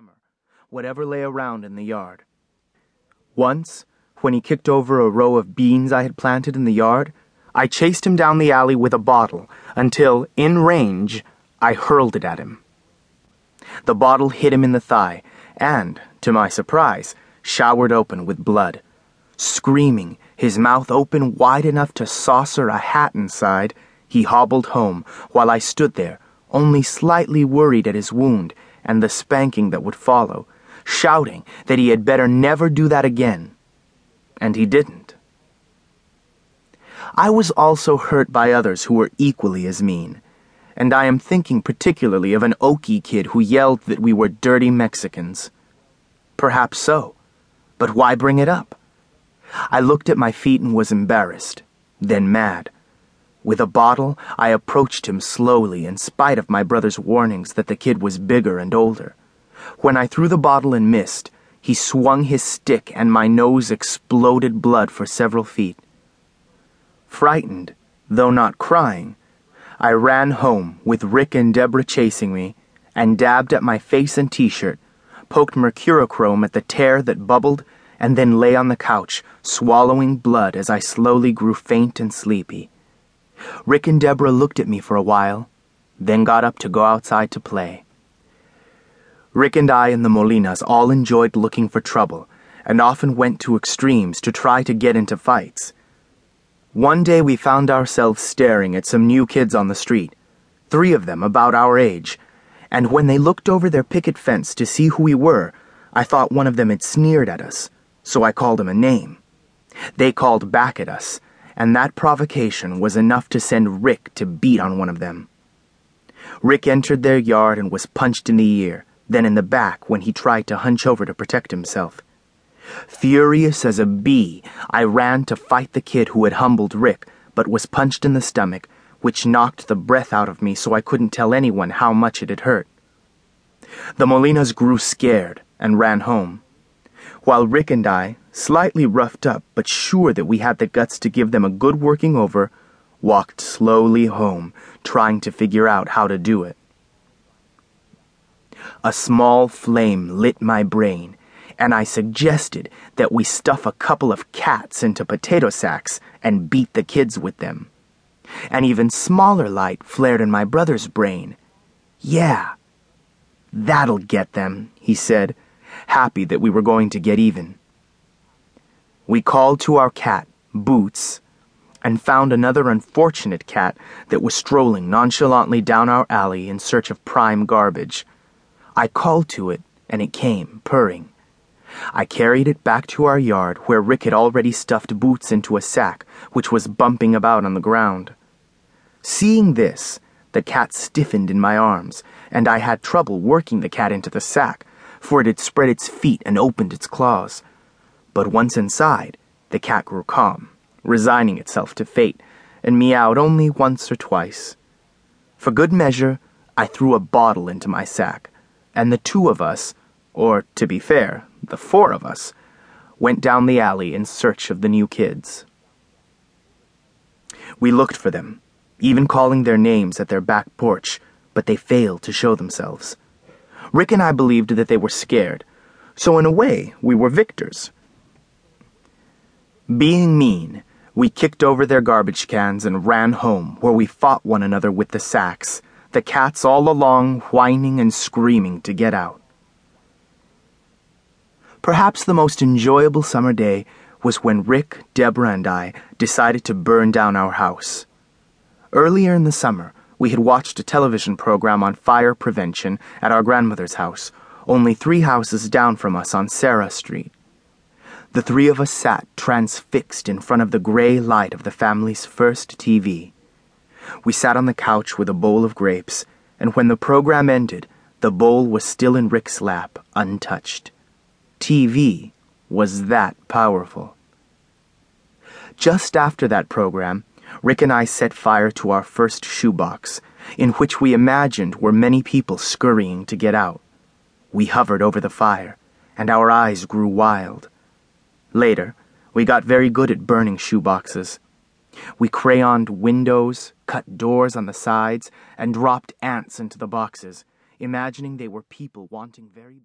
hammer, whatever lay around in the yard. Once, when he kicked over a row of beans I had planted in the yard, I chased him down the alley with a bottle until, in range, I hurled it at him. The bottle hit him in the thigh and, to my surprise, showered open with blood. Screaming, his mouth open wide enough to saucer a hat inside, he hobbled home while I stood there, only slightly worried at his wound and the spanking that would follow, shouting that he had better never do that again. And he didn't. I was also hurt by others who were equally as mean, and I am thinking particularly of an Okie kid who yelled that we were dirty Mexicans. Perhaps so, but why bring it up? I looked at my feet and was embarrassed, then mad. With a bottle, I approached him slowly in spite of my brother's warnings that the kid was bigger and older. When I threw the bottle and missed, he swung his stick and my nose exploded blood for several feet. Frightened, though not crying, I ran home with Rick and Debra chasing me and dabbed at my face and t shirt, poked mercurochrome at the tear that bubbled, and then lay on the couch, swallowing blood as I slowly grew faint and sleepy. Rick and Debra looked at me for a while, then got up to go outside to play. Rick and I and the Molinas all enjoyed looking for trouble and often went to extremes to try to get into fights. One day we found ourselves staring at some new kids on the street, three of them about our age, and when they looked over their picket fence to see who we were, I thought one of them had sneered at us, so I called him a name. They called back at us, and that provocation was enough to send Rick to beat on one of them. Rick entered their yard and was punched in the ear, then in the back when he tried to hunch over to protect himself. Furious as a bee, I ran to fight the kid who had humbled Rick, but was punched in the stomach, which knocked the breath out of me so I couldn't tell anyone how much it had hurt. The Molinas grew scared and ran home, while Rick and I, slightly roughed up but sure that we had the guts to give them a good working over, walked slowly home, trying to figure out how to do it. A small flame lit my brain and I suggested that we stuff a couple of cats into potato sacks and beat the kids with them. An even smaller light flared in my brother's brain. Yeah, that'll get them, he said, happy that we were going to get even. We called to our cat, Boots, and found another unfortunate cat that was strolling nonchalantly down our alley in search of prime garbage. I called to it, and it came, purring. I carried it back to our yard where Rick had already stuffed Boots into a sack, which was bumping about on the ground. Seeing this, the cat stiffened in my arms, and I had trouble working the cat into the sack, for it had spread its feet and opened its claws. But once inside, the cat grew calm, resigning itself to fate, and meowed only once or twice. For good measure, I threw a bottle into my sack, and the two of us, or to be fair, the four of us, went down the alley in search of the new kids. We looked for them, even calling their names at their back porch, but they failed to show themselves. Rick and I believed that they were scared, so in a way, we were victors. Being mean, we kicked over their garbage cans and ran home, where we fought one another with the sacks, the cats all along whining and screaming to get out. Perhaps the most enjoyable summer day was when Rick, Debra, and I decided to burn down our house. Earlier in the summer, we had watched a television program on fire prevention at our grandmother's house, only three houses down from us on Sarah Street. The three of us sat transfixed in front of the gray light of the family's first TV. We sat on the couch with a bowl of grapes, and when the program ended, the bowl was still in Rick's lap, untouched. TV was that powerful. Just after that program, Rick and I set fire to our first shoebox, in which we imagined were many people scurrying to get out. We hovered over the fire, and our eyes grew wild. Later, we got very good at burning shoeboxes. We crayoned windows, cut doors on the sides, and dropped ants into the boxes, imagining they were people wanting very